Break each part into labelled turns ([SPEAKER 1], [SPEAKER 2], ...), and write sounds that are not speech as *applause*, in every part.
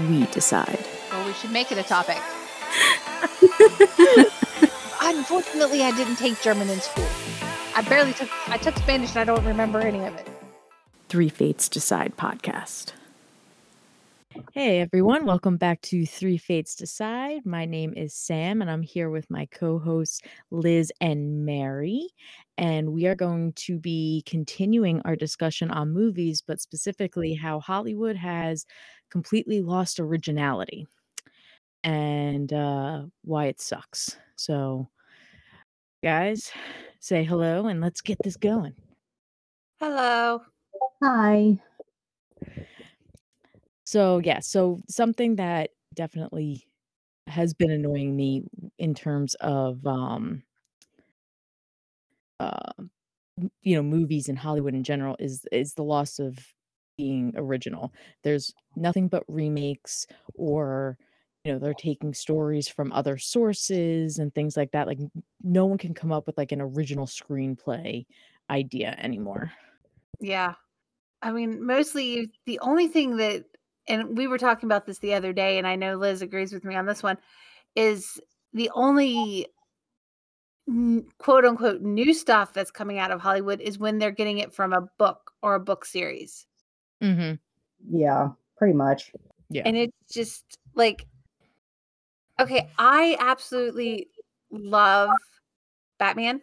[SPEAKER 1] We decide.
[SPEAKER 2] Well, we should make it a topic. *laughs* Unfortunately, I didn't take German in school. I barely took. I took Spanish and I don't remember any of it.
[SPEAKER 1] Three Fates Decide podcast.
[SPEAKER 3] Hey everyone, welcome back to Three Fates Decide. My name is Sam and I'm here with my co-hosts Liz and Mary. And we are going to be continuing our discussion on movies, but specifically how Hollywood has completely lost originality and uh, why it sucks. So, guys, say hello and let's get this going.
[SPEAKER 2] Hello.
[SPEAKER 4] Hi.
[SPEAKER 3] So yeah, so something that definitely has been annoying me in terms of um uh you know movies and Hollywood in general is is the loss of being original. There's nothing but remakes or you know they're taking stories from other sources and things like that. Like no one can come up with like an original screenplay idea anymore.
[SPEAKER 2] Yeah. I mean, mostly the only thing that, and we were talking about this the other day, and I know Liz agrees with me on this one, is the only quote unquote new stuff that's coming out of Hollywood is when they're getting it from a book or a book series.
[SPEAKER 3] Mhm.
[SPEAKER 4] Yeah, pretty much.
[SPEAKER 3] Yeah.
[SPEAKER 2] And it's just like, okay, I absolutely love Batman.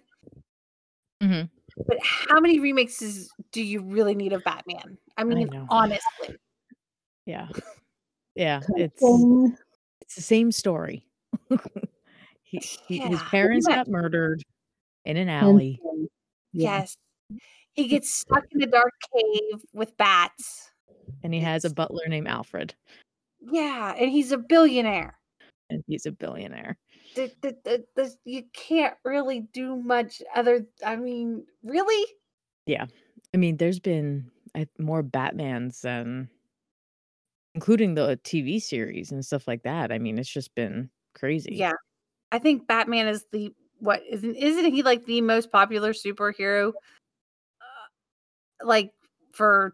[SPEAKER 3] Mm-hmm.
[SPEAKER 2] But how many remakes is, do you really need of Batman? I mean,
[SPEAKER 3] know.
[SPEAKER 2] honestly.
[SPEAKER 3] Yeah. Yeah, it's it's the same story. *laughs* he, he, his parents got murdered in an alley.
[SPEAKER 4] yeah.
[SPEAKER 2] Yes. He gets stuck in a dark cave with bats.
[SPEAKER 3] and he has a butler named Alfred,
[SPEAKER 2] Yeah, and he's a billionaire.
[SPEAKER 3] and he's a billionaire.
[SPEAKER 2] The, the, the, the, you can't really do much other. I mean, really? Yeah.
[SPEAKER 3] I mean, there's been more Batmans than, including the TV series and stuff like that. I mean, it's just been crazy.
[SPEAKER 2] Yeah. I think Batman is the what isn't isn't he like the most popular superhero like for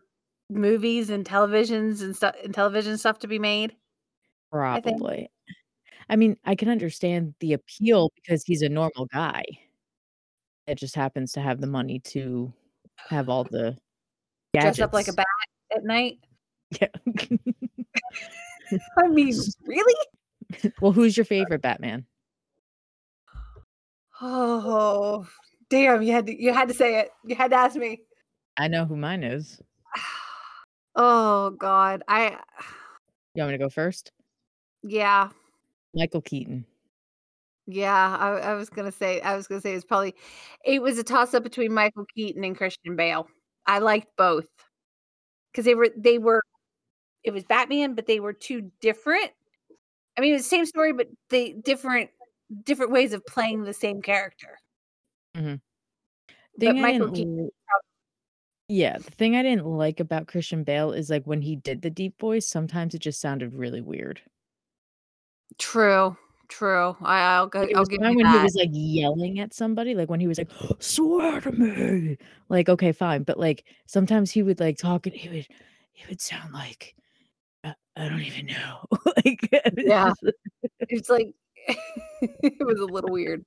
[SPEAKER 2] movies and televisions and stuff and television stuff to be made?
[SPEAKER 3] probably. I mean, I can understand the appeal because he's a normal guy. It just happens to have the money to have all the
[SPEAKER 2] Dress up like a bat at night?
[SPEAKER 3] Yeah. *laughs*
[SPEAKER 2] I mean, really? *laughs*
[SPEAKER 3] well, who's your favorite Batman?
[SPEAKER 2] Oh, damn, you had to you had to say it. You had to ask me.
[SPEAKER 3] I know who mine is. *sighs*
[SPEAKER 2] Oh god. I
[SPEAKER 3] You want me to go first?
[SPEAKER 2] yeah.
[SPEAKER 3] Michael Keaton.
[SPEAKER 2] Yeah, I, I was gonna say I was gonna say it's probably it was a toss up between Michael Keaton and Christian Bale. I liked both because they were they were it was Batman, but they were two different. I mean, it was the same story, but they different different ways of playing the same character. Mm-hmm.
[SPEAKER 3] Thing
[SPEAKER 2] But Michael Keaton,
[SPEAKER 3] yeah, the thing I didn't like about Christian Bale is like when he did the deep voice, sometimes it just sounded really weird.
[SPEAKER 2] true, true. I, I'll go.
[SPEAKER 3] It
[SPEAKER 2] I'll
[SPEAKER 3] was
[SPEAKER 2] give
[SPEAKER 3] fine
[SPEAKER 2] you
[SPEAKER 3] when
[SPEAKER 2] that.
[SPEAKER 3] he was like yelling at somebody, like when he was like, *gasps* "Swear to me," like okay, fine, but like sometimes he would like talk and he would, he would sound like, I, I don't even know, *laughs* like *laughs* it was
[SPEAKER 2] Yeah.
[SPEAKER 3] just-
[SPEAKER 2] it's like *laughs* it was a little weird.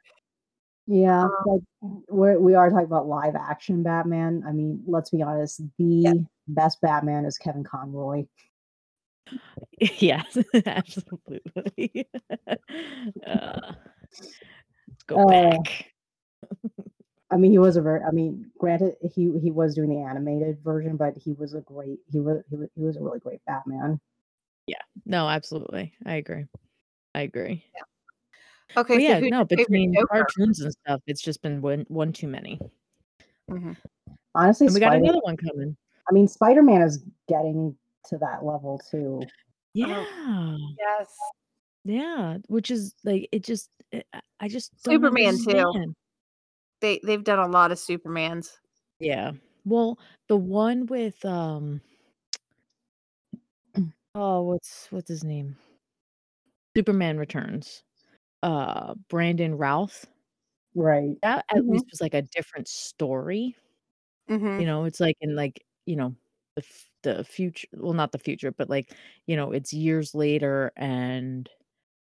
[SPEAKER 4] Yeah,
[SPEAKER 2] Um,
[SPEAKER 4] like we're, we are talking about live action Batman. I mean, let's be honest, the best Batman is Kevin Conroy. *laughs*
[SPEAKER 3] yes, *laughs* absolutely. *laughs* uh, go
[SPEAKER 4] Uh,
[SPEAKER 3] back.
[SPEAKER 4] I mean, he was a very. I mean, granted, he he was doing the animated version, but he was a great. He was he was, he was a really great Batman. Yeah.
[SPEAKER 3] No, absolutely, I agree. I agree.
[SPEAKER 2] Okay,
[SPEAKER 3] But
[SPEAKER 2] so
[SPEAKER 3] yeah,
[SPEAKER 2] who's
[SPEAKER 3] no, between cartoons and stuff, it's just been one one too many.
[SPEAKER 4] Honestly,
[SPEAKER 3] And we got another one coming.
[SPEAKER 4] I mean, Spider Man is getting to that level too.
[SPEAKER 3] Yeah.
[SPEAKER 2] Yes.
[SPEAKER 3] Yeah, which is like it just it, I- I just don't
[SPEAKER 2] Superman too. They they've done a lot of Supermans.
[SPEAKER 3] Yeah. Well, the one with um *clears throat* oh, what's what's his name? Superman Returns. Uh Brandon Routh.
[SPEAKER 4] Right.
[SPEAKER 3] That at
[SPEAKER 2] Mhm.
[SPEAKER 3] least was like a different story.
[SPEAKER 2] hmm
[SPEAKER 3] You know, it's like in like, you know, the f- the future, well not the future, but like, you know, it's years later and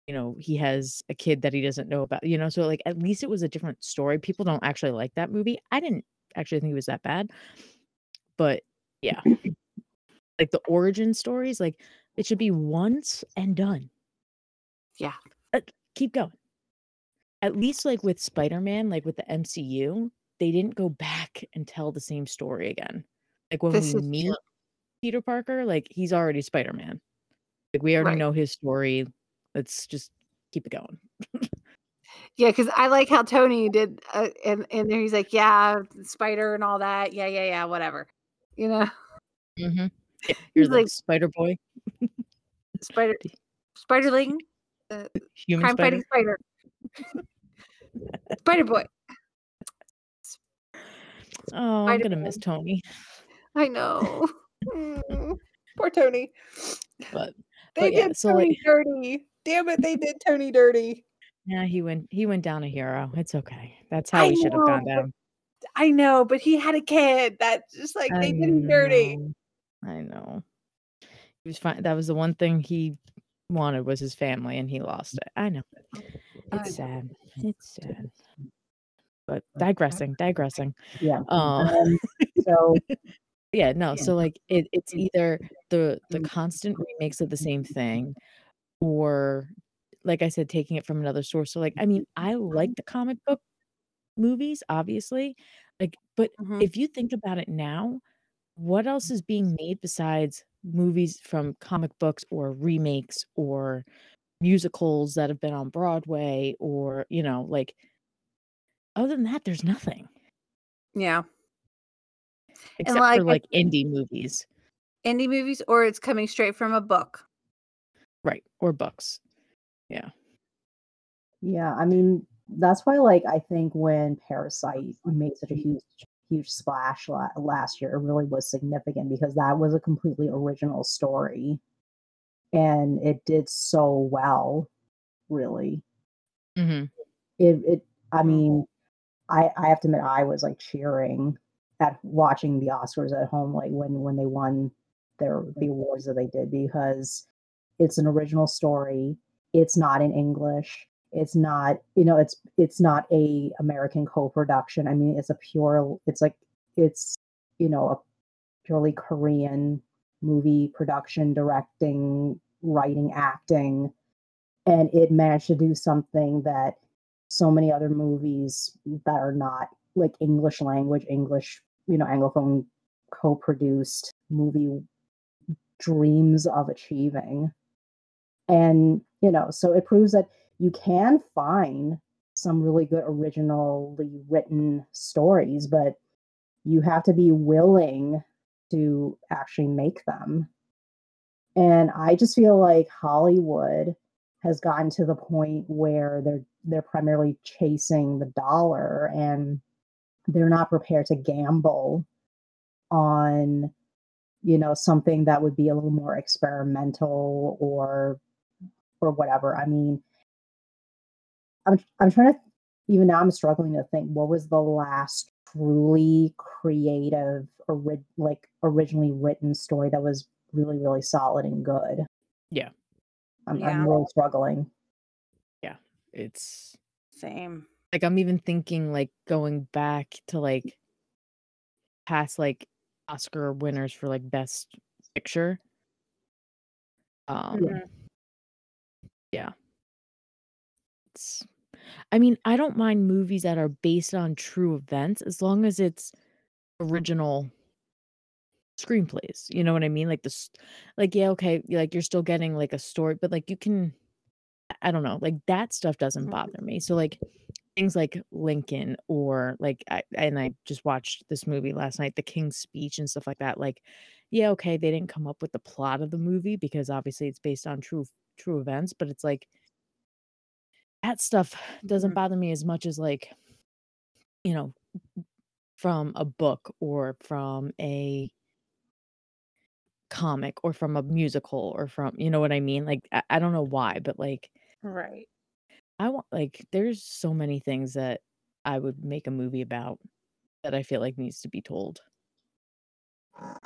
[SPEAKER 3] you know, he has a kid that he doesn't know about, you know, so like at least it was a different story. People don't actually like that movie. I didn't actually think it was that bad. But yeah, like the origin stories, like it should be once and done.
[SPEAKER 2] Yeah.
[SPEAKER 3] Keep going. At least like with Spider-Man, like with the MCU, they didn't go back and tell the same story again. Like when
[SPEAKER 2] This
[SPEAKER 3] we meet
[SPEAKER 2] true.
[SPEAKER 3] Peter Parker, like he's already Spider-Man. Like we already
[SPEAKER 2] Right.
[SPEAKER 3] know his story. Let's just keep it going.
[SPEAKER 2] Yeah, because I like how Tony did, uh, and and he's like, yeah, spider and all that. Yeah, yeah, yeah, whatever. You know,
[SPEAKER 3] Mm-hmm. Yeah, you're
[SPEAKER 2] He's
[SPEAKER 3] the
[SPEAKER 2] like-
[SPEAKER 3] Spider Boy, *laughs*
[SPEAKER 2] spider, spiderling, uh,
[SPEAKER 3] human
[SPEAKER 2] crime
[SPEAKER 3] spider.
[SPEAKER 2] fighting spider, spider boy.
[SPEAKER 3] Oh, I'm gonna
[SPEAKER 2] Spider-Man.
[SPEAKER 3] miss Tony.
[SPEAKER 2] I know. Mm, Poor Tony.
[SPEAKER 3] But
[SPEAKER 2] They
[SPEAKER 3] but yeah,
[SPEAKER 2] did
[SPEAKER 3] so,
[SPEAKER 2] Tony
[SPEAKER 3] like-
[SPEAKER 2] dirty. Damn it, they did Tony dirty.
[SPEAKER 3] yeah, he went he went down a hero. It's okay. That's how
[SPEAKER 2] I
[SPEAKER 3] he should have gone down.
[SPEAKER 2] I know, but he had a kid. That's just like they did him dirty.
[SPEAKER 3] I know. He was fine. That was the one thing he wanted was his family, and he lost it. I know. It's sad. It's sad. But digressing, digressing.
[SPEAKER 4] Yeah.
[SPEAKER 3] Um,
[SPEAKER 4] Um, *laughs* so
[SPEAKER 3] yeah, no. So like, it, it's either the the
[SPEAKER 4] Mm.
[SPEAKER 3] constant remakes of the same thing, or like I said, taking it from another source. So like, I mean, I like the comic book movies, obviously. Like, but
[SPEAKER 2] Mhm.
[SPEAKER 3] if you think about it now, what else is being made besides movies from comic books or remakes or musicals that have been on Broadway or, you know, like other than that, there's nothing
[SPEAKER 2] Yeah,
[SPEAKER 3] except
[SPEAKER 2] like,
[SPEAKER 3] for like indie movies,
[SPEAKER 2] indie movies, or it's coming straight from a book.
[SPEAKER 3] right? Or books.
[SPEAKER 4] Yeah. Yeah, I mean, that's why, like, I think when Parasite made such a huge, huge splash la- last year, it really was significant because that was a completely original story, and it did so well, really.
[SPEAKER 3] hmm
[SPEAKER 4] It, it, I
[SPEAKER 2] Mhm.
[SPEAKER 4] mean, I, I have to admit, I was like cheering at watching the Oscars at home, like when when they won their the awards that they did because it's an original story. It's not in English. It's not, you know, it's it's not a American co-production. I mean, it's a pure. It's like it's you know a purely Korean movie production, directing, writing, acting, and it managed to do something that so many other movies that are not like English language, English, you know, Anglophone co-produced movie dreams of achieving. And, you know, so it proves that you can find some really good originally written stories, but you have to be willing to actually make them. And I just feel like Hollywood has gotten to the point where they're they're primarily chasing the dollar and they're not prepared to gamble on you know something that would be a little more experimental or or whatever i mean i'm i'm trying to even now i'm struggling to think what was the last truly creative ori- like originally written story that was really really solid and good
[SPEAKER 3] Yeah.
[SPEAKER 4] i'm,
[SPEAKER 2] Yeah.
[SPEAKER 4] I'm really struggling Yeah.
[SPEAKER 3] It's
[SPEAKER 2] Same.
[SPEAKER 3] like I'm even thinking like going back to like past like Oscar winners for like best picture. Um
[SPEAKER 2] Mhm.
[SPEAKER 3] yeah. It's I mean, I don't mind movies that are based on true events as long as it's original screenplays. You know what I mean? Like this like yeah, okay, like you're still getting like a story, but like you can I don't know, like that stuff doesn't
[SPEAKER 2] Mhm.
[SPEAKER 3] bother me. So like things like Lincoln or like I, and I just watched this movie last night, The King's Speech and stuff like that. Like, yeah, okay, they didn't come up with the plot of the movie because obviously it's based on true true events, but it's like that stuff doesn't
[SPEAKER 2] Mhm.
[SPEAKER 3] bother me as much as like, you know, from a book or from a comic or from a musical or from you know what I mean? Like I, I don't know why, but like
[SPEAKER 2] Right.
[SPEAKER 3] I want like there's so many things that I would make a movie about that I feel like needs to be told.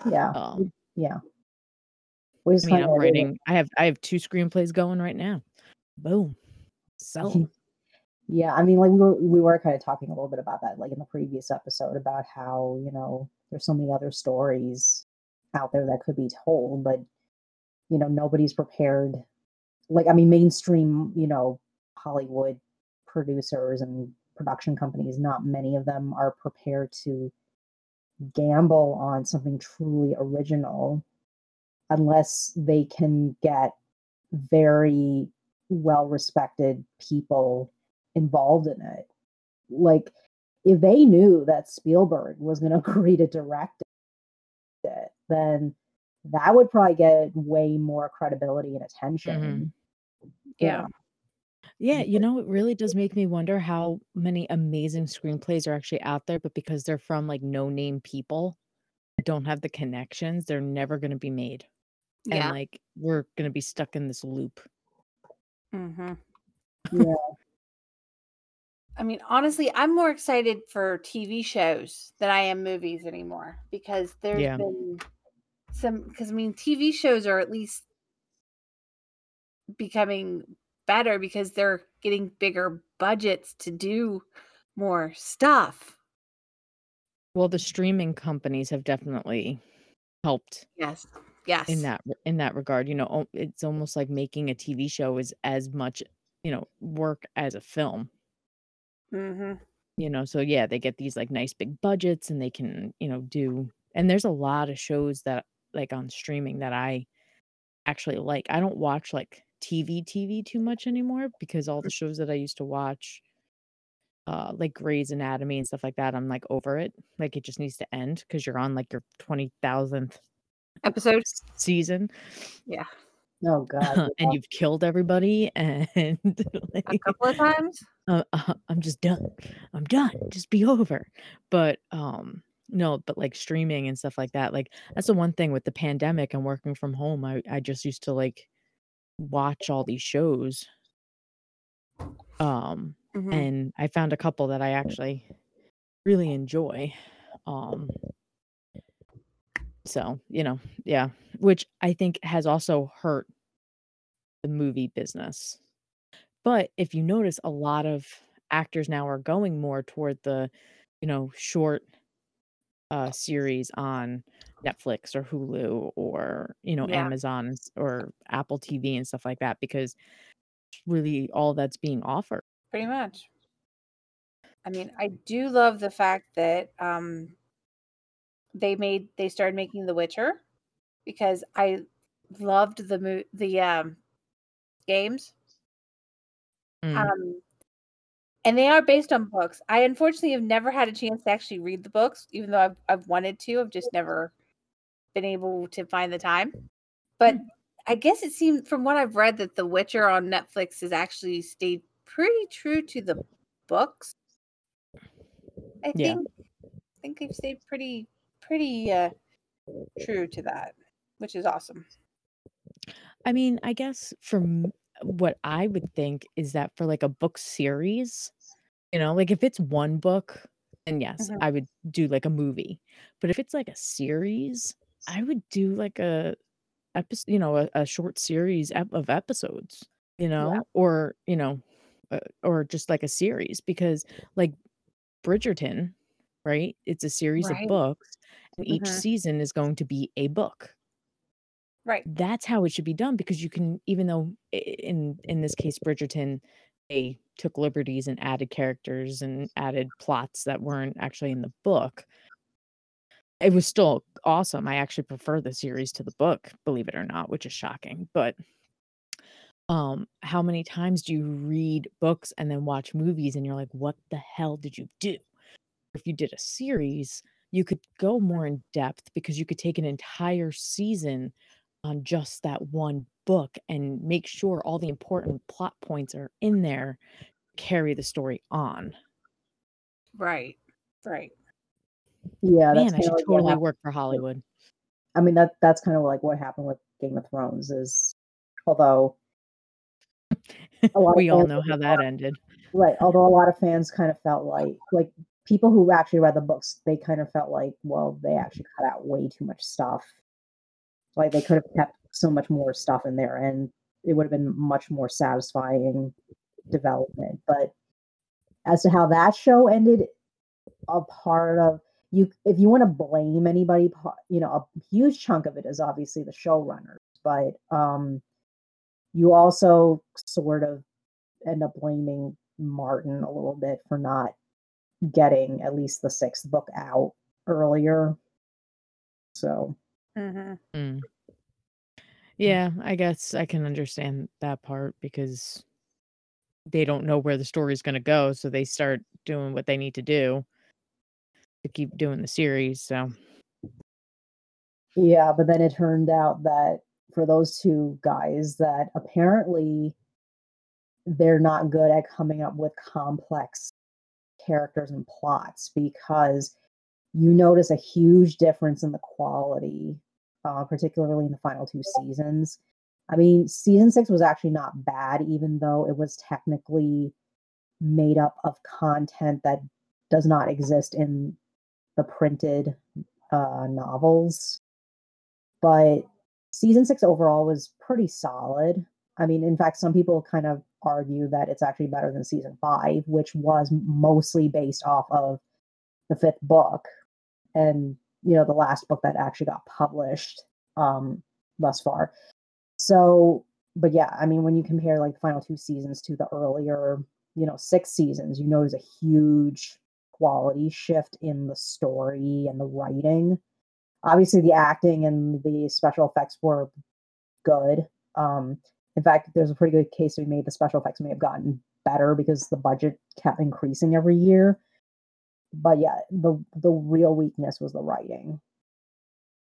[SPEAKER 4] Yeah.
[SPEAKER 3] Um
[SPEAKER 4] Yeah. We
[SPEAKER 3] I mean I'm writing I have I have two screenplays going right now. Boom. So *laughs*
[SPEAKER 4] Yeah, I mean, like we were we were kind of talking a little bit about that, like in the previous episode, about how you know there's so many other stories out there that could be told, but you know nobody's prepared. Like, I mean, mainstream, you know, Hollywood producers and production companies, not many of them are prepared to gamble on something truly original unless they can get very well respected people involved in it. Like, if they knew that Spielberg was going *laughs* to agree to direct it, then that would probably get way more credibility and attention. you
[SPEAKER 2] Yeah.
[SPEAKER 4] know?
[SPEAKER 3] yeah, you know, it really does make me wonder how many amazing screenplays are actually out there, but because they're from like no name people that don't have the connections, they're never gonna be made. And like we're gonna be stuck in this loop.
[SPEAKER 2] Mm-hmm.
[SPEAKER 4] Yeah.
[SPEAKER 2] I mean, honestly, I'm more excited for TV shows than I am movies anymore because there's
[SPEAKER 3] Yeah.
[SPEAKER 2] been some. Because I mean, TV shows are at least becoming better because they're getting bigger budgets to do more stuff.
[SPEAKER 3] Well, the streaming companies have definitely helped
[SPEAKER 2] Yes. Yes.
[SPEAKER 3] in that in that regard. You know, it's almost like making a TV show is as much, you know, work as a film.
[SPEAKER 2] Mm-hmm.
[SPEAKER 3] You know, so yeah, they get these like nice big budgets and they can, you know, do and there's a lot of shows that like on streaming that I actually like. I don't watch like TV TV too much anymore because all the shows that I used to watch uh like Grey's Anatomy and stuff like that, I'm like over it. Like it just needs to end because you're on like your 20,000th
[SPEAKER 2] Episode.
[SPEAKER 3] season
[SPEAKER 2] Yeah.
[SPEAKER 4] Oh God. *laughs*
[SPEAKER 3] and you've killed everybody *laughs* and
[SPEAKER 2] A couple of times.
[SPEAKER 3] uh, uh, I'm just done. I'm done. Just be over. But um no, but like streaming and stuff like that. Like that's the one thing with the pandemic and working from home. I I just used to like watch all these shows. Um
[SPEAKER 2] Mhm.
[SPEAKER 3] and I found a couple that I actually really enjoy. Um so, you know, yeah, which I think has also hurt the movie business. But if you notice a lot of actors now are going more toward the, you know, short uh series on Netflix or Hulu or, you know,
[SPEAKER 2] Yeah.
[SPEAKER 3] Amazon or Apple TV and stuff like that because really all that's being offered.
[SPEAKER 2] Pretty much. I mean, I do love the fact that um they made they started making The Witcher because I loved the mo- the um games.
[SPEAKER 3] Mm.
[SPEAKER 2] Um and they are based on books. I unfortunately have never had a chance to actually read the books, even though I've I've wanted to. I've just never been able to find the time. But I guess it seemed from what I've read that The Witcher on Netflix has actually stayed pretty true to the books. I
[SPEAKER 3] Yeah.
[SPEAKER 2] think I think they've stayed pretty pretty uh true to that, which is awesome.
[SPEAKER 3] I mean, I guess from what I would think is that for like a book series, you know, like if it's one book, then yes,
[SPEAKER 2] Mhm.
[SPEAKER 3] I would do like a movie. But if it's like a series, I would do like a episode, you know, a, a short series of episodes, you know, or, you know, uh, or just like a series because like Bridgerton, right? It's a series
[SPEAKER 2] Right.
[SPEAKER 3] of books and each
[SPEAKER 2] Mhm.
[SPEAKER 3] season is going to be a book
[SPEAKER 2] Right.
[SPEAKER 3] that's how it should be done because you can even though in in this case bridgerton they took liberties and added characters and added plots that weren't actually in the book it was still awesome i actually prefer the series to the book believe it or not which is shocking but um how many times do you read books and then watch movies and you're like what the hell did you do if you did a series you could go more in depth because you could take an entire season on just that one book and make sure all the important plot points are in there carry the story on
[SPEAKER 2] Right. Right.
[SPEAKER 4] Yeah, that's
[SPEAKER 3] man i should
[SPEAKER 4] like
[SPEAKER 3] totally
[SPEAKER 4] happened.
[SPEAKER 3] work for hollywood
[SPEAKER 4] I mean that that's kind of like what happened with Game of Thrones is although *laughs* a lot of
[SPEAKER 3] we all know how that ended
[SPEAKER 4] right, although a lot of fans kind of felt like like people who actually read the books, they kind of felt like, well, they actually cut out way too much stuff. Like they could have kept so much more stuff in there and it would have been much more satisfying development. But as to how that show ended, a part of you if you want to blame anybody, you know a huge chunk of it is obviously the showrunners but um you also sort of end up blaming martin a little bit for not getting at least the sixth book out earlier so
[SPEAKER 2] Mm-hmm.
[SPEAKER 3] Mm. Yeah, I guess I can understand that part because they don't know where the story is going to go, so they start doing what they need to do to keep doing the series. So,
[SPEAKER 4] yeah but then it turned out that for those two guys that apparently they're not good at coming up with complex characters and plots because you notice a huge difference in the quality, uh, particularly in the final two seasons. I mean, season six was actually not bad, even though it was technically made up of content that does not exist in the printed uh, novels. But season six overall was pretty solid. I mean, in fact, some people kind of argue that it's actually better than season five, which was mostly based off of the fifth book and you know the last book that actually got published um thus far. So but yeah i mean when you compare like the final two seasons to the earlier you know six seasons you notice a huge quality shift in the story and the writing. Obviously the acting and the special effects were good um in fact there's a pretty good case to be made the special effects may have gotten better because the budget kept increasing every year but yeah, the the real weakness was the writing.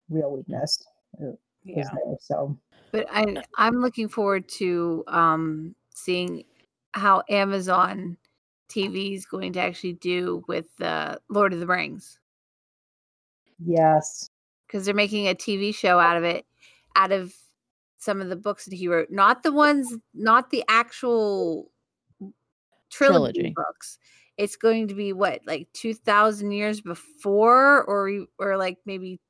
[SPEAKER 4] Real weakness uh,
[SPEAKER 2] Yeah.
[SPEAKER 4] there. So
[SPEAKER 2] But I I'm looking forward to um seeing how Amazon TV is going to actually do with the Lord of the Rings
[SPEAKER 4] yes,
[SPEAKER 2] because they're making a TV show out of it, out of some of the books that he wrote, not the ones, not the actual trilogy,
[SPEAKER 3] Trilogy.
[SPEAKER 2] books. It's going to be what like two thousand years before, or or like maybe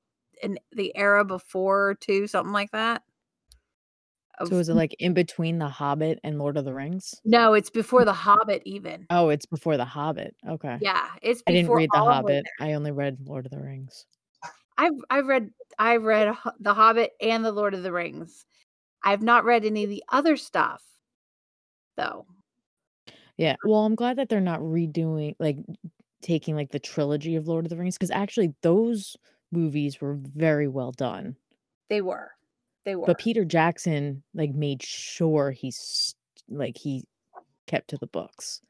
[SPEAKER 2] in the era before too, something like that.
[SPEAKER 3] So is it like in between The Hobbit and Lord of the Rings?
[SPEAKER 2] no, it's before the Hobbit even.
[SPEAKER 3] Oh, it's before The Hobbit. Okay.
[SPEAKER 2] Yeah, it's.
[SPEAKER 3] I didn't read The Hobbit. I only read Lord of the Rings.
[SPEAKER 2] I've I've read I've read the Hobbit and the Lord of the Rings. I've not read any of the other stuff, though.
[SPEAKER 3] Yeah. Well, I'm glad that they're not redoing like taking like the trilogy of Lord of the Rings because actually those movies were very well done.
[SPEAKER 2] They were, they were.
[SPEAKER 3] But Peter Jackson like made sure he's like he kept to the books.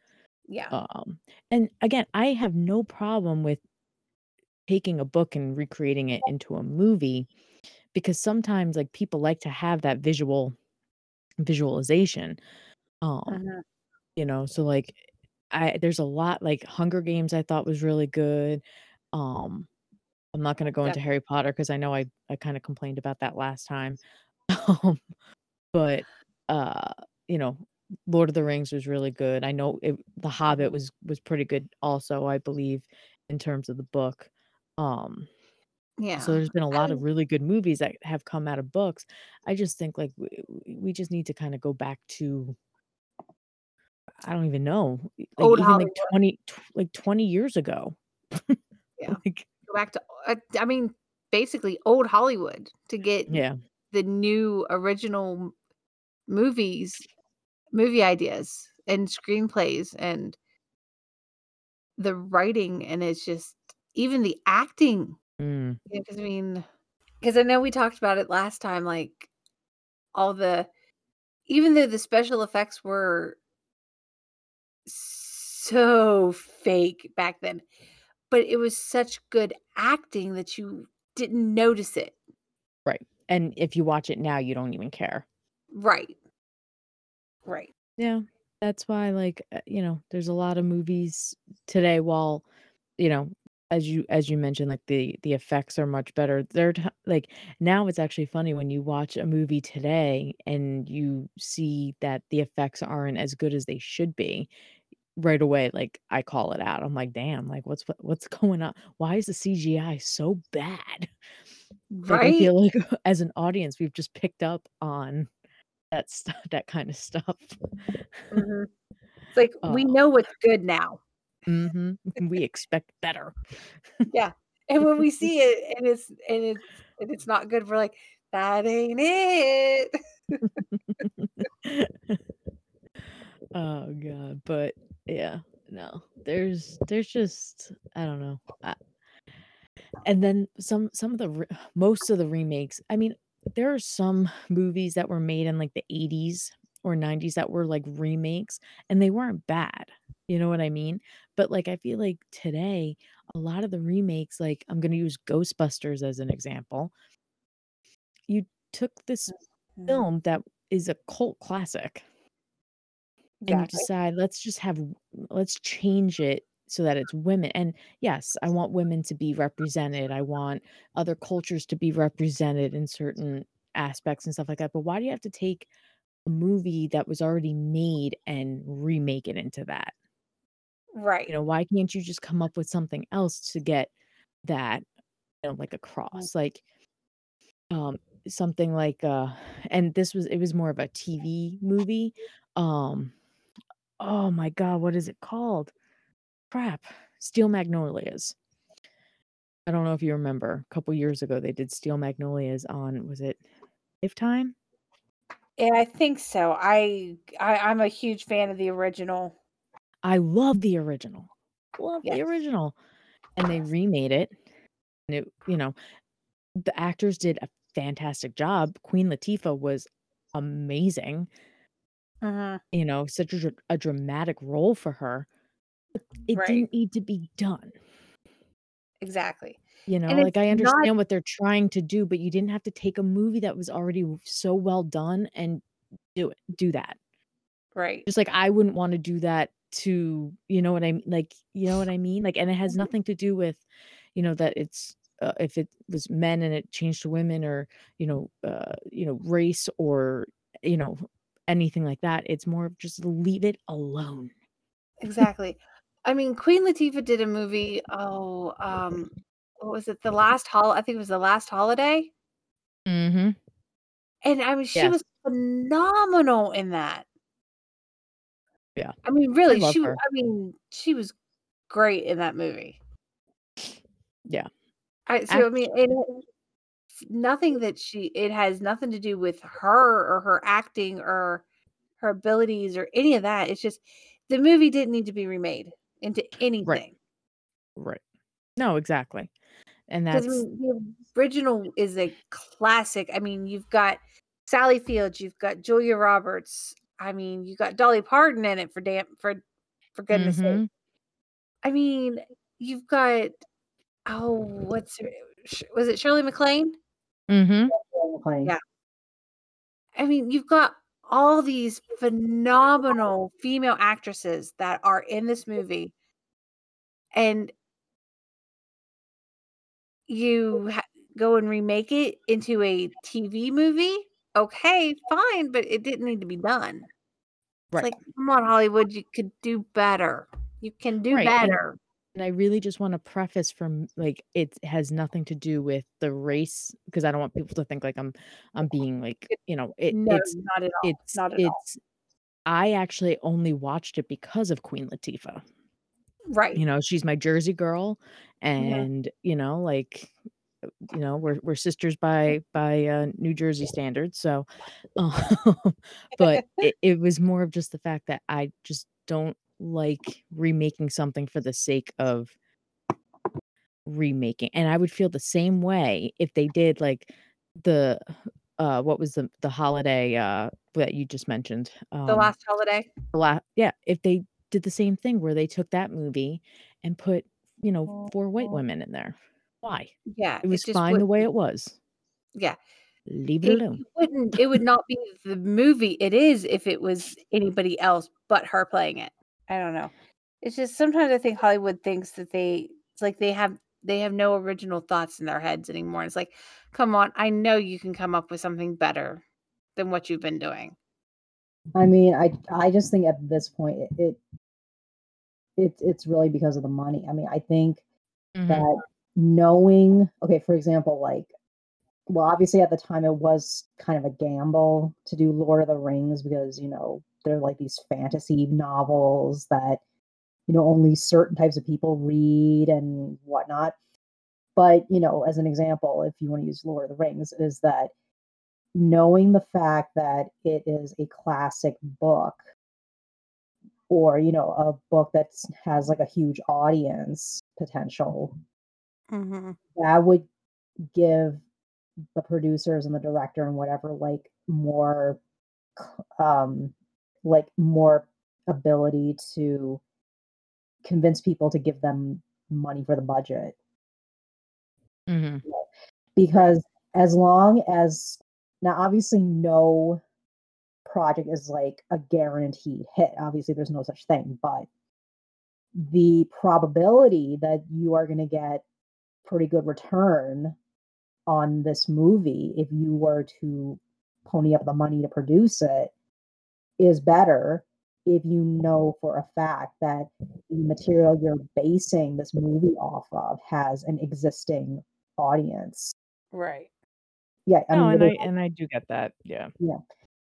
[SPEAKER 2] yeah,
[SPEAKER 3] Um and again, I have no problem with taking a book and recreating it into a movie because sometimes like people like to have that visual visualization. Um
[SPEAKER 2] Mhm.
[SPEAKER 3] you know so like i there's a lot like hunger games i thought was really good um i'm not going to go into harry potter because i know i i kind of complained about that last time *laughs* um but uh you know lord of the rings was really good i know it, the hobbit was was pretty good also i believe in terms of the book um
[SPEAKER 2] yeah.
[SPEAKER 3] so there's been a lot
[SPEAKER 2] I-
[SPEAKER 3] of really good movies that have come out of books i just think like we, we just need to kind of go back to I don't even know, like
[SPEAKER 2] Old
[SPEAKER 3] even like
[SPEAKER 2] Hollywood.
[SPEAKER 3] 20 tw- like 20 years ago. *laughs*
[SPEAKER 2] Yeah.
[SPEAKER 3] Like
[SPEAKER 2] Go back to, uh, I mean, basically old Hollywood to get
[SPEAKER 3] yeah.
[SPEAKER 2] the new original movies, movie ideas and screenplays and the writing, and it's just even the acting.
[SPEAKER 3] Mm,
[SPEAKER 2] Because I mean, because I know we talked about it last time, like all the, even though the special effects were so fake back then, but it was such good acting that you didn't notice it.
[SPEAKER 3] Right. And if you watch it now, you don't even care.
[SPEAKER 2] Right. Right.
[SPEAKER 3] Yeah. That's why, like, uh, you know, there's a lot of movies today. While, you know, as you as you mentioned, like the the effects are much better. They're t- like now it's actually funny when you watch a movie today and you see that the effects aren't as good as they should be. Right away, like I call it out. I'm like, damn, like what's what- what's *laughs* going on? Why is the CGI so bad? Like I
[SPEAKER 2] Right.
[SPEAKER 3] feel like *laughs* as an audience, we've just picked up on that stuff, that kind of stuff.
[SPEAKER 2] Mhm. *laughs* It's like we
[SPEAKER 3] Oh.
[SPEAKER 2] know what's good now.
[SPEAKER 3] Hmm *laughs* We expect better.
[SPEAKER 2] Yeah. And when we *laughs* see it and it's and it's and it's not good, we're like, that ain't it. *laughs*
[SPEAKER 3] oh god, but yeah, no. There's there's just I don't know. I, and then some some of the re- most of the remakes. I mean, there are some movies that were made in like the 80s or 90s that were like remakes and they weren't bad. You know what I mean? But like I feel like today a lot of the remakes like I'm going to use Ghostbusters as an example. You took this
[SPEAKER 2] Mhm.
[SPEAKER 3] film that is a cult classic and you decide let's just have let's change it so that it's women and yes i want women to be represented i want other cultures to be represented in certain aspects and stuff like that but why do you have to take a movie that was already made and remake it into that.
[SPEAKER 2] Right.
[SPEAKER 3] you know why can't you just come up with something else to get that you know like
[SPEAKER 2] Mm.
[SPEAKER 3] across like um something like uh and this was it was more of a tv movie um oh my god what is it called? Crap steel magnolias. I don't know if you remember a couple years ago they did steel magnolias on was it lifetime
[SPEAKER 2] Yeah, I think so. I, I I'm a huge fan of the original.
[SPEAKER 3] i love the original love the
[SPEAKER 2] Yes.
[SPEAKER 3] original and they remade it and it you know the actors did a fantastic job queen latifah was amazing
[SPEAKER 2] Mhm.
[SPEAKER 3] you know such a, dr- a dramatic role for her it
[SPEAKER 2] Right.
[SPEAKER 3] didn't need to be done
[SPEAKER 2] Exactly.
[SPEAKER 3] You know,
[SPEAKER 2] And
[SPEAKER 3] like
[SPEAKER 2] it's
[SPEAKER 3] I
[SPEAKER 2] not
[SPEAKER 3] understand what they're trying to do, but you didn't have to take a movie that was already w- so well done and do it, do that.
[SPEAKER 2] right.
[SPEAKER 3] Just like I wouldn't want to do that to, you know what I mean? Like, you know what I mean? Like, and it has
[SPEAKER 2] Mhm.
[SPEAKER 3] nothing to do with, you know, that it's uh, if it was men and it changed to women or, you know, uh, you know, race or, you know, anything like that. It's more of just leave it alone.
[SPEAKER 2] Exactly. I mean, Queen Latifah did a movie. Oh, *laughs* um, what was it? The Last Hol. I think it was the Last Holiday.
[SPEAKER 3] Mm-hmm.
[SPEAKER 2] And I mean, she was phenomenal in that.
[SPEAKER 3] Yeah.
[SPEAKER 2] I mean, really,
[SPEAKER 3] love
[SPEAKER 2] she.
[SPEAKER 3] her.
[SPEAKER 2] I mean, she was great in that movie.
[SPEAKER 3] Yeah.
[SPEAKER 2] I so I mean, it, nothing that she. It has nothing to do with her or her acting or her abilities or any of that. It's just the movie didn't need to be remade into anything.
[SPEAKER 3] Right. Right. No, exactly. And that's
[SPEAKER 2] I mean, the original is a classic. I mean, you've got Sally Fields, you've got Julia Roberts. I mean, you got Dolly Parton in it for damn for for goodness sake.
[SPEAKER 3] Mhm.
[SPEAKER 2] I mean, you've got oh, what's her, was it Shirley MacLaine?
[SPEAKER 3] Mhm.
[SPEAKER 4] McLean.
[SPEAKER 2] Yeah. I mean, you've got all these phenomenal female actresses that are in this movie, and you ha- go and remake it into a TV movie. Okay, fine, but it didn't need to be done. It's
[SPEAKER 3] Right.
[SPEAKER 2] like, come on, Hollywood, you could do better. You can do
[SPEAKER 3] Right,
[SPEAKER 2] better.
[SPEAKER 3] And I really just want to preface from like it has nothing to do with the race because I don't want people to think like I'm I'm being like you know it
[SPEAKER 2] no,
[SPEAKER 3] it's
[SPEAKER 2] not at all.
[SPEAKER 3] it's
[SPEAKER 2] not at all.
[SPEAKER 3] I actually only watched it because of Queen Latifah.
[SPEAKER 2] Right.
[SPEAKER 3] You know, she's my Jersey girl and you know like you know we're we're sisters by by uh, New Jersey standards so *laughs* um, but *laughs* it, it was more of just the fact that I just don't like remaking something for the sake of remaking and I would feel the same way if they did like the uh what was the the holiday uh that you just mentioned.
[SPEAKER 2] The
[SPEAKER 3] Um,
[SPEAKER 2] Last Holiday.
[SPEAKER 3] the la- yeah, if they did the same thing where they took that movie and put, you know, oh. four white women in there. Why?
[SPEAKER 2] Yeah,
[SPEAKER 3] It was
[SPEAKER 2] just
[SPEAKER 3] fine the way it was.
[SPEAKER 2] Yeah.
[SPEAKER 3] Leave it
[SPEAKER 2] It
[SPEAKER 3] alone.
[SPEAKER 2] wouldn't it would not be the movie it is if it was anybody else but her playing it. I don't know. It's just sometimes I think Hollywood thinks that they it's like they have they have no original thoughts in their heads anymore. It's like, come on, I know you can come up with something better than what you've been doing.
[SPEAKER 4] I mean, I I just think at this point it, it it's it's really because of the money. I mean, I think
[SPEAKER 3] Mhm.
[SPEAKER 4] that knowing, okay, for example, like, well, obviously at the time it was kind of a gamble to do Lord of the Rings because you know they're like these fantasy novels that you know only certain types of people read and whatnot. But you know, as an example, if you want to use Lord of the Rings, is that knowing the fact that it is a classic book or you know a book that has like a huge audience potential
[SPEAKER 2] Mm-hmm.
[SPEAKER 4] that would give the producers and the director and whatever like more um like more ability to convince people to give them money for the budget
[SPEAKER 3] Mhm.
[SPEAKER 4] because as long as now obviously no project is like a guaranteed hit obviously there's no such thing but the probability that you are going to get pretty good return on this movie if you were to pony up the money to produce it is better if you know for a fact that the material you're basing this movie off of has an existing audience
[SPEAKER 2] Right.
[SPEAKER 4] Yeah i
[SPEAKER 3] No,
[SPEAKER 4] mean
[SPEAKER 3] and I and I do get that. Yeah.
[SPEAKER 4] yeah.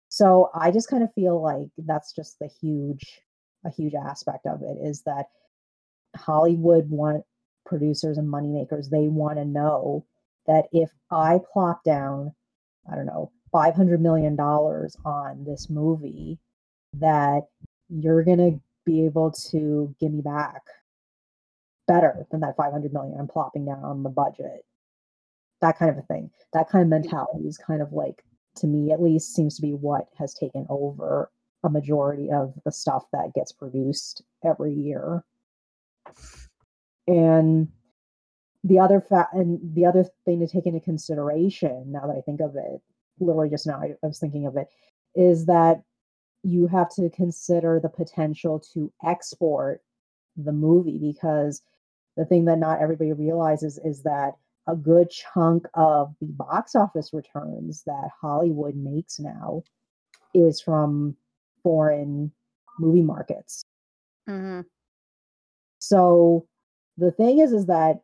[SPEAKER 4] So I just kind of feel like that's just the huge, a huge aspect of it is that Hollywood want producers and moneymakers, they want to know that if I plop down, I don't know, $500 million on this movie, that you're going to be able to give me back better than that 500 million I'm plopping down on the budget. That kind of a thing. That kind of mentality is kind of like, to me at least, seems to be what has taken over a majority of the stuff that gets produced every year. And the other fact, and the other thing to take into consideration, now that I think of it, literally just now I, I was thinking of it, is that you have to consider the potential to export the movie because the thing that not everybody realizes is that a good chunk of the box office returns that Hollywood makes now is from foreign movie markets.
[SPEAKER 2] Mm-hmm.
[SPEAKER 4] So the thing is, is that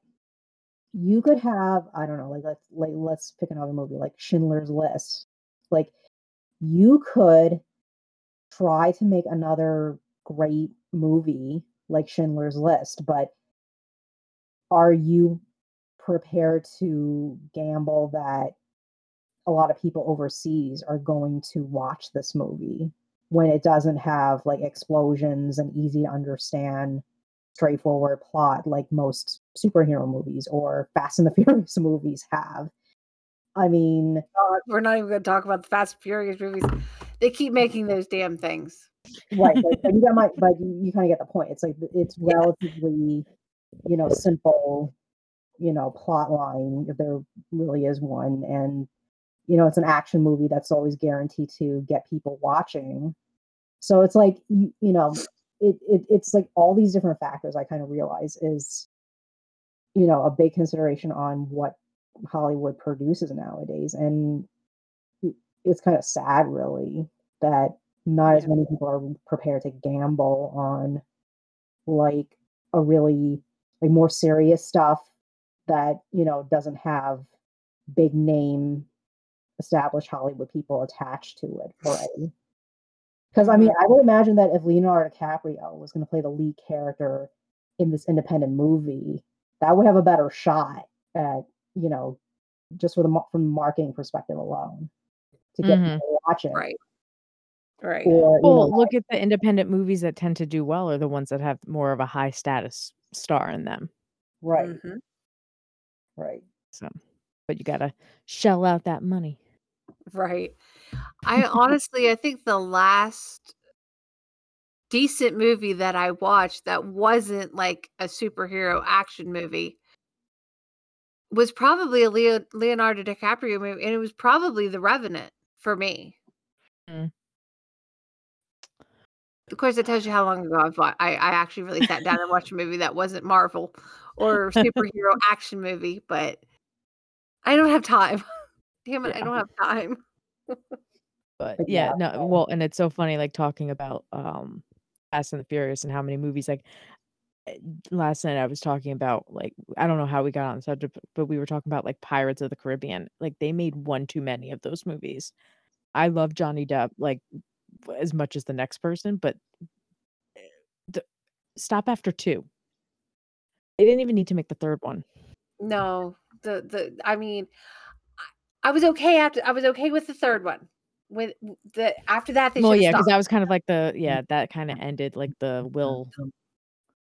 [SPEAKER 4] you could have I don't know, like let's like let's pick another movie like Schindler's List. Like you could try to make another great movie like Schindler's List, but are you prepared to gamble that a lot of people overseas are going to watch this movie when it doesn't have like explosions and easy to understand straightforward plot like most superhero movies or Fast and the *laughs* Furious movies have. I mean, uh,
[SPEAKER 2] We're not even going to talk about the Fast and Furious movies. They keep making those damn things.
[SPEAKER 4] right, but, *laughs* but you got my, but you, you kind of get the point. It's like it's relatively, you know, simple, you know, plot line if there really is one, and you know, it's an action movie that's always guaranteed to get people watching. So it's like you, you know, it, it it's like all these different factors. I kind of realize is, you know, a big consideration on what Hollywood produces nowadays, and it's kind of sad, really, that not as many people are prepared to gamble on like a really like more serious stuff that you know doesn't have big name established Hollywood people attached to it already. *laughs* Because I mean, I would imagine that if Leonardo DiCaprio was going to play the lead character in this independent movie, that would have a better shot at you know just for the from the marketing perspective alone to get
[SPEAKER 3] Mhm.
[SPEAKER 4] people watching.
[SPEAKER 2] Right. Right.
[SPEAKER 4] Or, you
[SPEAKER 3] Well,
[SPEAKER 4] know,
[SPEAKER 3] look at the independent movies that tend to do well are the ones that have more of a high status star in them.
[SPEAKER 4] right,
[SPEAKER 2] Mhm.
[SPEAKER 4] Right.
[SPEAKER 3] So, but you got to shell out that money.
[SPEAKER 2] Right. I honestly, I think the last decent movie that I watched that wasn't like a superhero action movie was probably a Leo, Leonardo DiCaprio movie, and it was probably The Revenant for me.
[SPEAKER 3] Mm.
[SPEAKER 2] Of course, it tells you how long ago I've wa- I, I actually really sat down and watched a movie that wasn't Marvel or superhero *laughs* action movie, but I don't have time. *laughs* Damn it, I don't have time.
[SPEAKER 3] But
[SPEAKER 4] But
[SPEAKER 3] yeah,
[SPEAKER 4] yeah,
[SPEAKER 3] no, well, and it's so funny, like talking about um Fast and the Furious and how many movies. Like eh, last night, I was talking about like I don't know how we got on the subject, but- but we were talking about like Pirates of the Caribbean. Like they made one too many of those movies. I love Johnny Depp like as much as the next person, but eh, the, stop after two. They didn't even need to make the third one.
[SPEAKER 2] No, the the I mean, I, I was okay after I was okay with the third one. With the after that, they
[SPEAKER 3] Well, yeah, because that was kind of like the yeah that kind of ended like the Will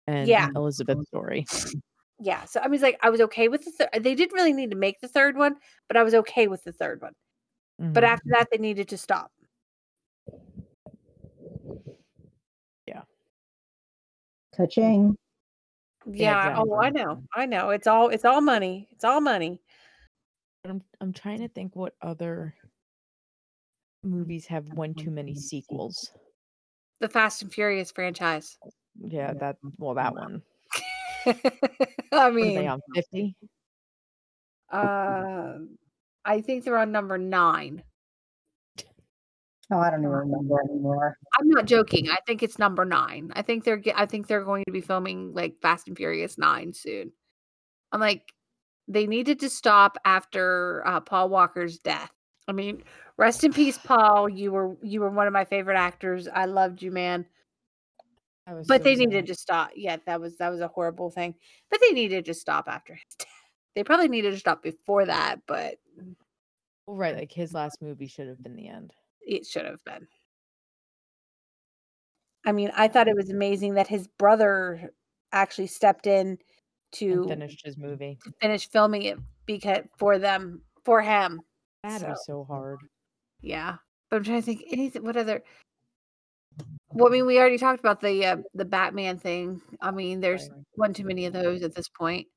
[SPEAKER 3] and
[SPEAKER 2] Yeah.
[SPEAKER 3] Elizabeth story.
[SPEAKER 2] Yeah, so I mean, like I was okay with the third. They didn't really need to make the third one, but I was okay with the third one. But
[SPEAKER 3] Mhm.
[SPEAKER 2] after that, they needed to stop.
[SPEAKER 4] Ka-ching.
[SPEAKER 2] Yeah. Oh, I know. I know. It's all. It's all money. It's all money.
[SPEAKER 3] I'm I'm trying to think what other movies have one too many *laughs* sequels.
[SPEAKER 2] The Fast and Furious franchise.
[SPEAKER 3] Yeah, that well that one. *laughs*
[SPEAKER 2] I mean,
[SPEAKER 3] on fifty?
[SPEAKER 2] uh, I think they're on number nine.
[SPEAKER 4] Oh, I don't even remember anymore.
[SPEAKER 2] I'm not joking. I think it's number nine. I think they're. I think they're going to be filming like Fast and Furious nine soon. I'm like, they needed to stop after uh, Paul Walker's death. I mean, rest in peace, *sighs* Paul. You were you were one of my favorite actors. I loved you, man. But they needed to stop. Yeah, that was that was a horrible thing. But they needed to stop after his death. They probably needed to stop before that, but
[SPEAKER 3] right, like his last movie should have been the end.
[SPEAKER 2] It should have been. I mean, I thought it was amazing that his brother actually stepped in
[SPEAKER 3] And
[SPEAKER 2] to
[SPEAKER 3] finished his movie.
[SPEAKER 2] to finish filming it because for them for him.
[SPEAKER 3] That'd
[SPEAKER 2] So,
[SPEAKER 3] be so hard.
[SPEAKER 2] yeah. But I'm trying to think anything what other well, I mean, we already talked about the uh, the Batman thing. I mean, there's one too many of those at this point.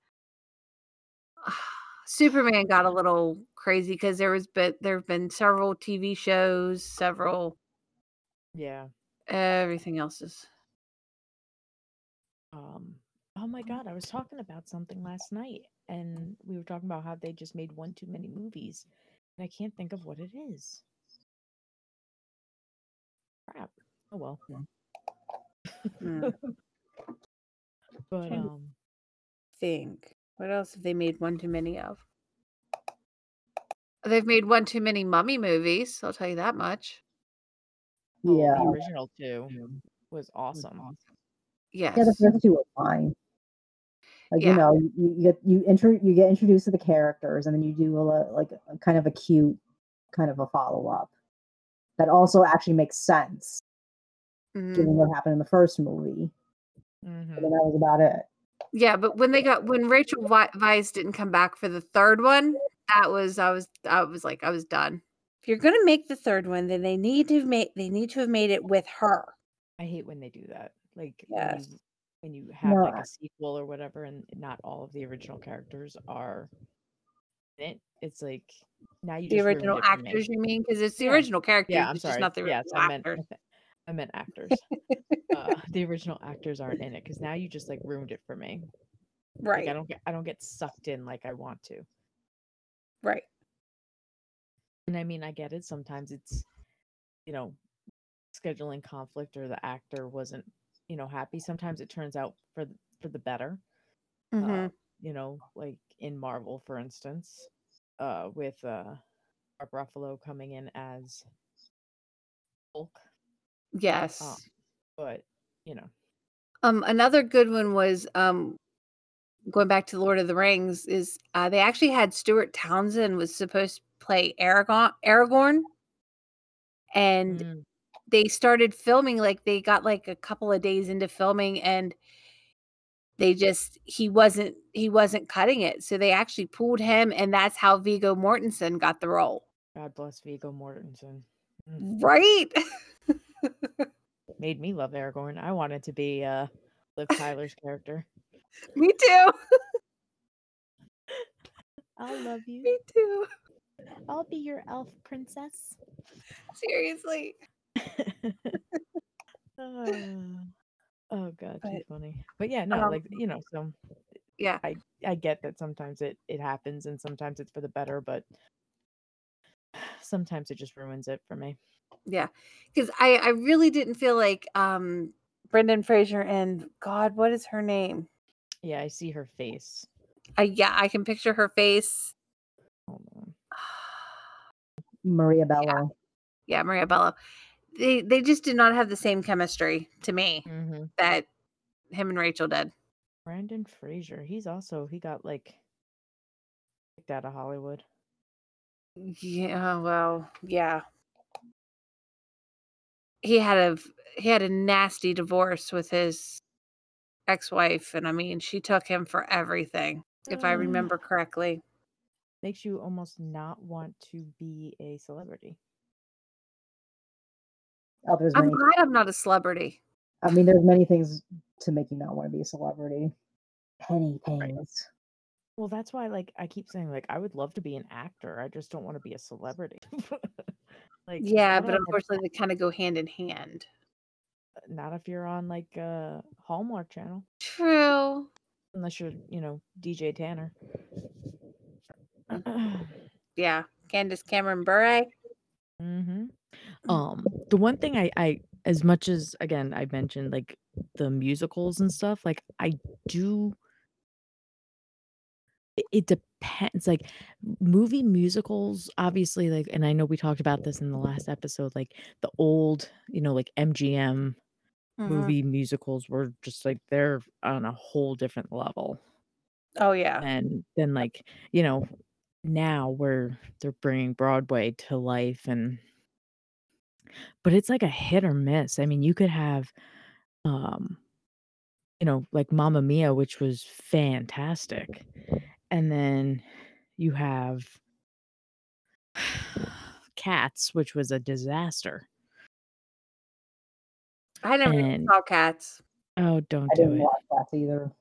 [SPEAKER 2] Superman got a little crazy because there was but there have been several TV shows, several
[SPEAKER 3] Yeah.
[SPEAKER 2] everything else is
[SPEAKER 3] Um. Oh my God, I was talking about something last night, and we were talking about how they just made one too many movies, and I can't think of what it is. Crap. Oh well.
[SPEAKER 2] mm, *laughs*
[SPEAKER 3] But um,
[SPEAKER 2] think. What else have they made one too many of? They've made one too many mummy movies, I'll tell you that much.
[SPEAKER 3] oh,
[SPEAKER 4] Yeah.
[SPEAKER 3] the original two was awesome.
[SPEAKER 2] Yes.
[SPEAKER 4] Yeah, the first two were fine. Like
[SPEAKER 2] Yeah.
[SPEAKER 4] you know, you, you get you intro you get introduced to the characters, and then you do a like a, kind of a cute kind of a follow up that also actually makes sense
[SPEAKER 2] Mhm.
[SPEAKER 4] given what happened in the first movie. But
[SPEAKER 3] hmm
[SPEAKER 4] then that was about it.
[SPEAKER 2] Yeah, but when they got when Rachel Vi- Weisz didn't come back for the third one, that was I was I was like I was done. If you're gonna make the third one, then they need to make they need to have made it with her.
[SPEAKER 3] I hate when they do that. Like
[SPEAKER 2] Yes.
[SPEAKER 3] when you when you have
[SPEAKER 4] No,
[SPEAKER 3] like a sequel or whatever, and not all of the original characters are in it. It's like now you
[SPEAKER 2] The
[SPEAKER 3] just
[SPEAKER 2] original
[SPEAKER 3] it for me.
[SPEAKER 2] actors, you mean? Because it's the
[SPEAKER 3] Yeah.
[SPEAKER 2] original characters,
[SPEAKER 3] Yeah, I'm
[SPEAKER 2] it's
[SPEAKER 3] sorry.
[SPEAKER 2] just not the
[SPEAKER 3] yes,
[SPEAKER 2] original
[SPEAKER 3] I meant
[SPEAKER 2] actors.
[SPEAKER 3] I meant actors. uh, *laughs* the original actors aren't in it because now you just like ruined it for me.
[SPEAKER 2] Right,
[SPEAKER 3] Like I don't get I don't get sucked in like I want to.
[SPEAKER 2] right.
[SPEAKER 3] And I mean, I get it. Sometimes it's, you know, scheduling conflict or the actor wasn't, you know, happy. Sometimes it turns out for the, for the better.
[SPEAKER 2] Mhm.
[SPEAKER 3] Uh, you know, like in Marvel, for instance, uh, with uh, Mark Ruffalo coming in as Hulk.
[SPEAKER 2] Yes.
[SPEAKER 3] But you know,
[SPEAKER 2] Um, another good one was um going back to Lord of the Rings is uh they actually had Stuart Townsend was supposed to play Aragorn Aragorn and
[SPEAKER 3] mm,
[SPEAKER 2] they started filming like they got like a couple of days into filming and they just he wasn't he wasn't cutting it so they actually pulled him and that's how Viggo Mortensen got the role
[SPEAKER 3] God bless Viggo Mortensen. Mm. *laughs*
[SPEAKER 2] Right?
[SPEAKER 3] Made me love Aragorn. I wanted to be uh Liv Tyler's character. *laughs*
[SPEAKER 2] Me too. *laughs*
[SPEAKER 3] I'll love you.
[SPEAKER 2] Me too.
[SPEAKER 3] I'll be your elf princess.
[SPEAKER 2] Seriously.
[SPEAKER 3] oh, *laughs* oh god, too funny. But yeah, no,
[SPEAKER 2] um,
[SPEAKER 3] like you know, so
[SPEAKER 2] yeah.
[SPEAKER 3] I I get that sometimes it it happens and sometimes it's for the better, but *sighs* sometimes it just ruins it for me.
[SPEAKER 2] Yeah. Because I, I really didn't feel like um Brendan Fraser and God, what is her name?
[SPEAKER 3] Yeah, I see her face.
[SPEAKER 2] I yeah, I can picture her face. *sighs*
[SPEAKER 4] Maria Bello.
[SPEAKER 2] Yeah, Maria Bello. They they just did not have the same chemistry to me
[SPEAKER 3] Mm-hmm.
[SPEAKER 2] that him and Rachel did.
[SPEAKER 3] Brendan Fraser. He's also he got like kicked out of Hollywood.
[SPEAKER 2] Yeah, well, yeah. He had a he had a nasty divorce with his ex-wife and I mean, she took him for everything if I remember correctly.
[SPEAKER 3] Makes you almost not want to be a celebrity.
[SPEAKER 4] Oh, there's
[SPEAKER 2] I'm
[SPEAKER 4] many.
[SPEAKER 2] glad I'm not a celebrity.
[SPEAKER 4] I mean, there's many things to make you not want to be a celebrity. Penny things.
[SPEAKER 3] Well, that's why like I keep saying like I would love to be an actor. I just don't want to be a celebrity. *laughs* like
[SPEAKER 2] Yeah, but but
[SPEAKER 3] do I get
[SPEAKER 2] unfortunately they kind of go hand in hand.
[SPEAKER 3] not if you're on like a Hallmark channel,
[SPEAKER 2] True.
[SPEAKER 3] unless you're, you know, DJ Tanner. *clears throat*
[SPEAKER 2] Yeah. Candace Cameron Bure.
[SPEAKER 3] Mm-hmm. Um, the one thing I, I, as much as again I mentioned like the musicals and stuff, like I do. It, it depends. Like movie musicals, obviously, like, and I know we talked about this in the last episode. Like the old, you know, like MGM
[SPEAKER 2] Mhm.
[SPEAKER 3] movie musicals were just like they're on a whole different level.
[SPEAKER 2] Oh yeah.
[SPEAKER 3] and then like you know now where they're bringing broadway to life and but it's like a hit or miss i mean you could have um you know like Mamma mia which was fantastic and then you have *sighs* cats which was a disaster
[SPEAKER 2] I never even
[SPEAKER 3] and
[SPEAKER 2] saw cats.
[SPEAKER 3] oh don't
[SPEAKER 4] I
[SPEAKER 3] do
[SPEAKER 4] didn't
[SPEAKER 3] it
[SPEAKER 4] watch cats either.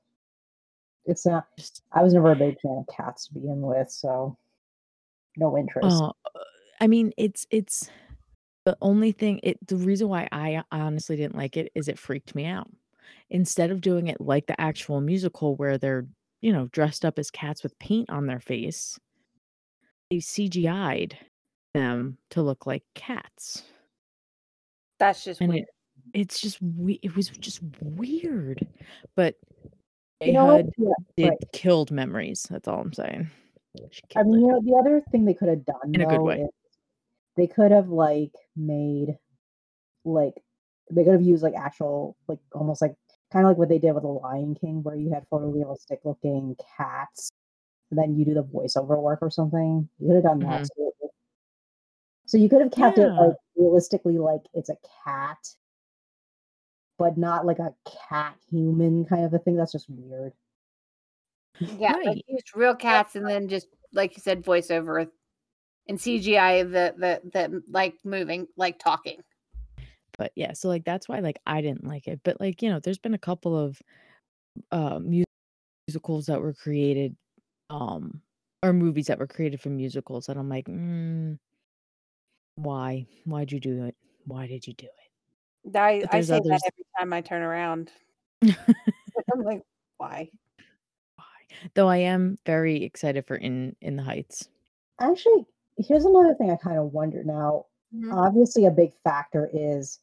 [SPEAKER 4] It's not.
[SPEAKER 3] just
[SPEAKER 4] I was never a big fan of cats to begin with, so no interest.
[SPEAKER 3] Oh, uh, I mean, it's it's the only thing. It the reason why I honestly didn't like it is it freaked me out. Instead of doing it like the actual musical where they're you know dressed up as cats with paint on their face, they CGI'd them to look like cats,
[SPEAKER 2] That's just
[SPEAKER 3] and
[SPEAKER 2] weird.
[SPEAKER 3] it it's just we it was just weird. But
[SPEAKER 4] you know Yeah,
[SPEAKER 3] did
[SPEAKER 4] right.
[SPEAKER 3] killed memories. That's all I'm saying.
[SPEAKER 4] I mean,
[SPEAKER 3] it.
[SPEAKER 4] you know, the other thing they could have done
[SPEAKER 3] In a good way.
[SPEAKER 4] they could have like made like they could have used like actual like almost like kind of like what they did with the Lion King, where you had photorealistic looking cats, and then you do the voiceover work or something. You could have done that too. So you could have kept it
[SPEAKER 3] Mm-hmm.
[SPEAKER 4] Like realistically like it's a cat, but not like a cat human kind of a thing. That's just weird.
[SPEAKER 2] Yeah, like used real cats and then just like you said, voiceover and CGI the the the like moving, like talking.
[SPEAKER 3] But yeah so like that's why like i didn't like it but like you know there's been a couple of uh mu- musicals that were created um or movies that were created from musicals and i'm like mm, why why'd you do it why did you do it?
[SPEAKER 2] I,
[SPEAKER 3] But
[SPEAKER 2] I
[SPEAKER 3] there's
[SPEAKER 2] say
[SPEAKER 3] others-
[SPEAKER 2] that every time I turn around. I'm like, *laughs* why?
[SPEAKER 3] why though i am very excited for in in the heights
[SPEAKER 4] Actually, here's another thing I kind of wonder now.
[SPEAKER 2] Mhm.
[SPEAKER 4] Obviously, a big factor is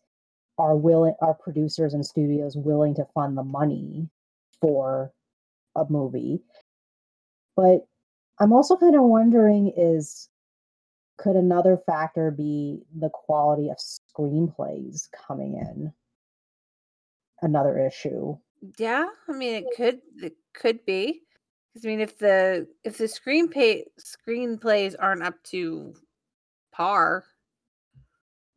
[SPEAKER 4] are willing are producers and studios willing to fund the money for a movie. But I'm also kind of wondering is could another factor be the quality of screenplays coming in? Another issue.
[SPEAKER 2] Yeah, I mean it could it could be because I mean if the if the screenplay screenplays aren't up to par,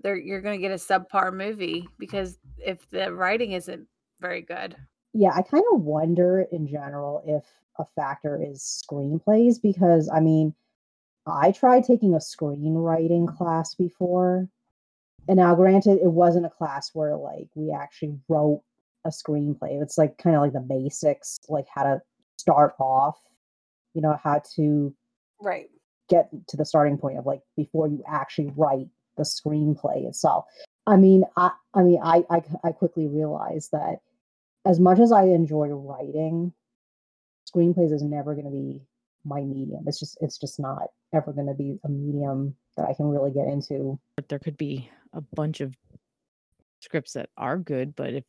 [SPEAKER 2] they're you're gonna get a subpar movie because if the writing isn't very good.
[SPEAKER 4] Yeah, I kind of wonder in general if a factor is screenplays because I mean, I tried taking a screenwriting class before. And now granted it wasn't a class where like we actually wrote a screenplay. It's like kind of like the basics, like how to start off, you know, how to
[SPEAKER 2] Right.
[SPEAKER 4] get to the starting point of like before you actually write the screenplay itself. I mean, I I mean, I I, I quickly realized that as much as I enjoy writing, screenplays is never going to be my medium. It's just it's just not ever going to be a medium that I can really get into.
[SPEAKER 3] But there could be a bunch of scripts that are good, but if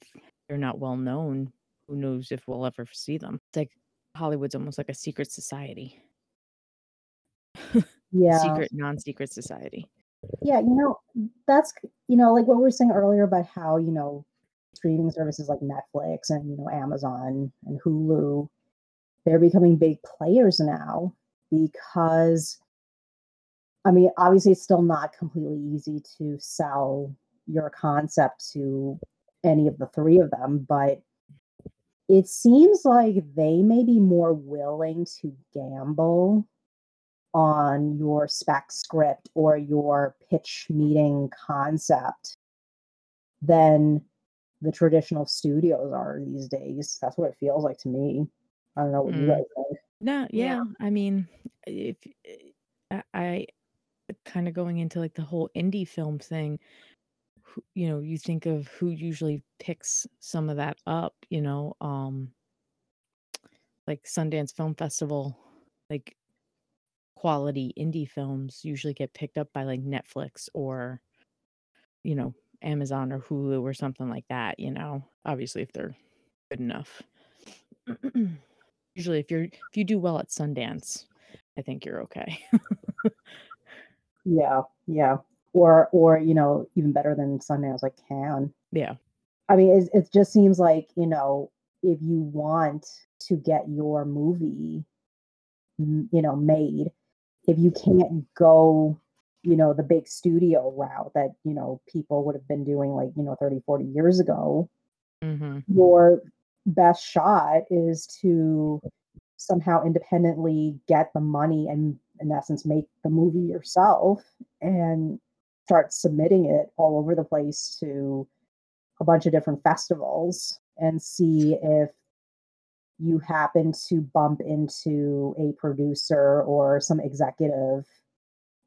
[SPEAKER 3] they're not well known, who knows if we'll ever see them? It's like Hollywood's almost like a secret society, *laughs*
[SPEAKER 4] Yeah.
[SPEAKER 3] secret, non-secret society.
[SPEAKER 4] Yeah, you know, that's you know, like what we were saying earlier about how, you know, streaming services like Netflix and, you know, Amazon and Hulu, they're becoming big players now because I mean, obviously it's still not completely easy to sell your concept to any of the three of them, but it seems like they may be more willing to gamble on your spec script or your pitch meeting concept than the traditional studios are these days. That's what it feels like to me. I don't know what you
[SPEAKER 3] Mm.
[SPEAKER 4] guys think.
[SPEAKER 3] No,
[SPEAKER 2] Yeah.
[SPEAKER 3] yeah. I mean, if I, I kind of going into like the whole indie film thing, you know, you think of who usually picks some of that up, you know, um, like Sundance Film Festival, like quality indie films usually get picked up by like Netflix or, you know, Amazon or Hulu or something like that, you know, obviously if they're good enough. *clears throat* usually if you're if you do well at Sundance, I think you're okay.
[SPEAKER 4] Yeah, yeah. Or or you know, even better than Sundance like Cannes.
[SPEAKER 3] yeah.
[SPEAKER 4] I mean, it, it just seems like, you know, if you want to get your movie, you know, made, if you can't go, you know, the big studio route that, you know, people would have been doing like, you know, 30, 40 years ago,
[SPEAKER 3] Mm-hmm.
[SPEAKER 4] your best shot is to somehow independently get the money and in essence make the movie yourself and start submitting it all over the place to a bunch of different festivals and see if you happen to bump into a producer or some executive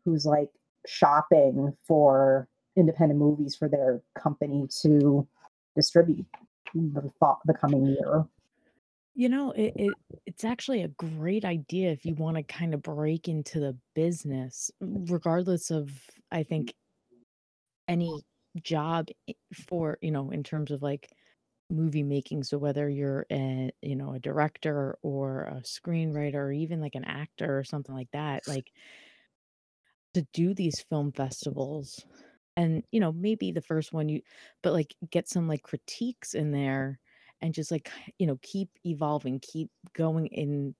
[SPEAKER 4] who's like shopping for independent movies for their company to distribute the, the coming year.
[SPEAKER 3] You know, it, it it's actually a great idea if you want to kind of break into the business, regardless of I think any job for, you know, in terms of like movie making. So whether you're a, you know, a director or a screenwriter or even like an actor or something like that, like to do these film festivals and you know maybe the first one you but like get some like critiques in there and just like *sighs* you know keep evolving keep going in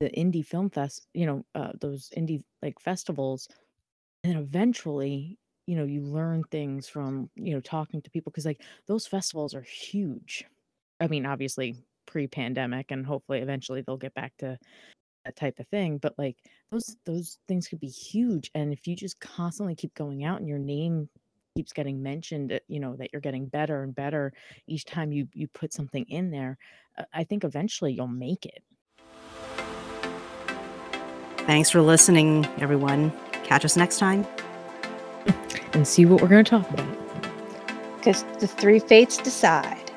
[SPEAKER 3] the indie film fest you know uh, those indie like festivals and eventually you know you learn things from you know talking to people because like those festivals are huge i mean obviously pre-pandemic and hopefully eventually they'll get back to that type of thing but like those those things could be huge and if you just constantly keep going out and your name keeps getting mentioned uh, you know that you're getting better and better each time you you put something in there uh, i think eventually you'll make it
[SPEAKER 5] Thanks for listening, everyone. Catch us next time.
[SPEAKER 3] And see what we're going to talk about
[SPEAKER 2] Because the three fates decide.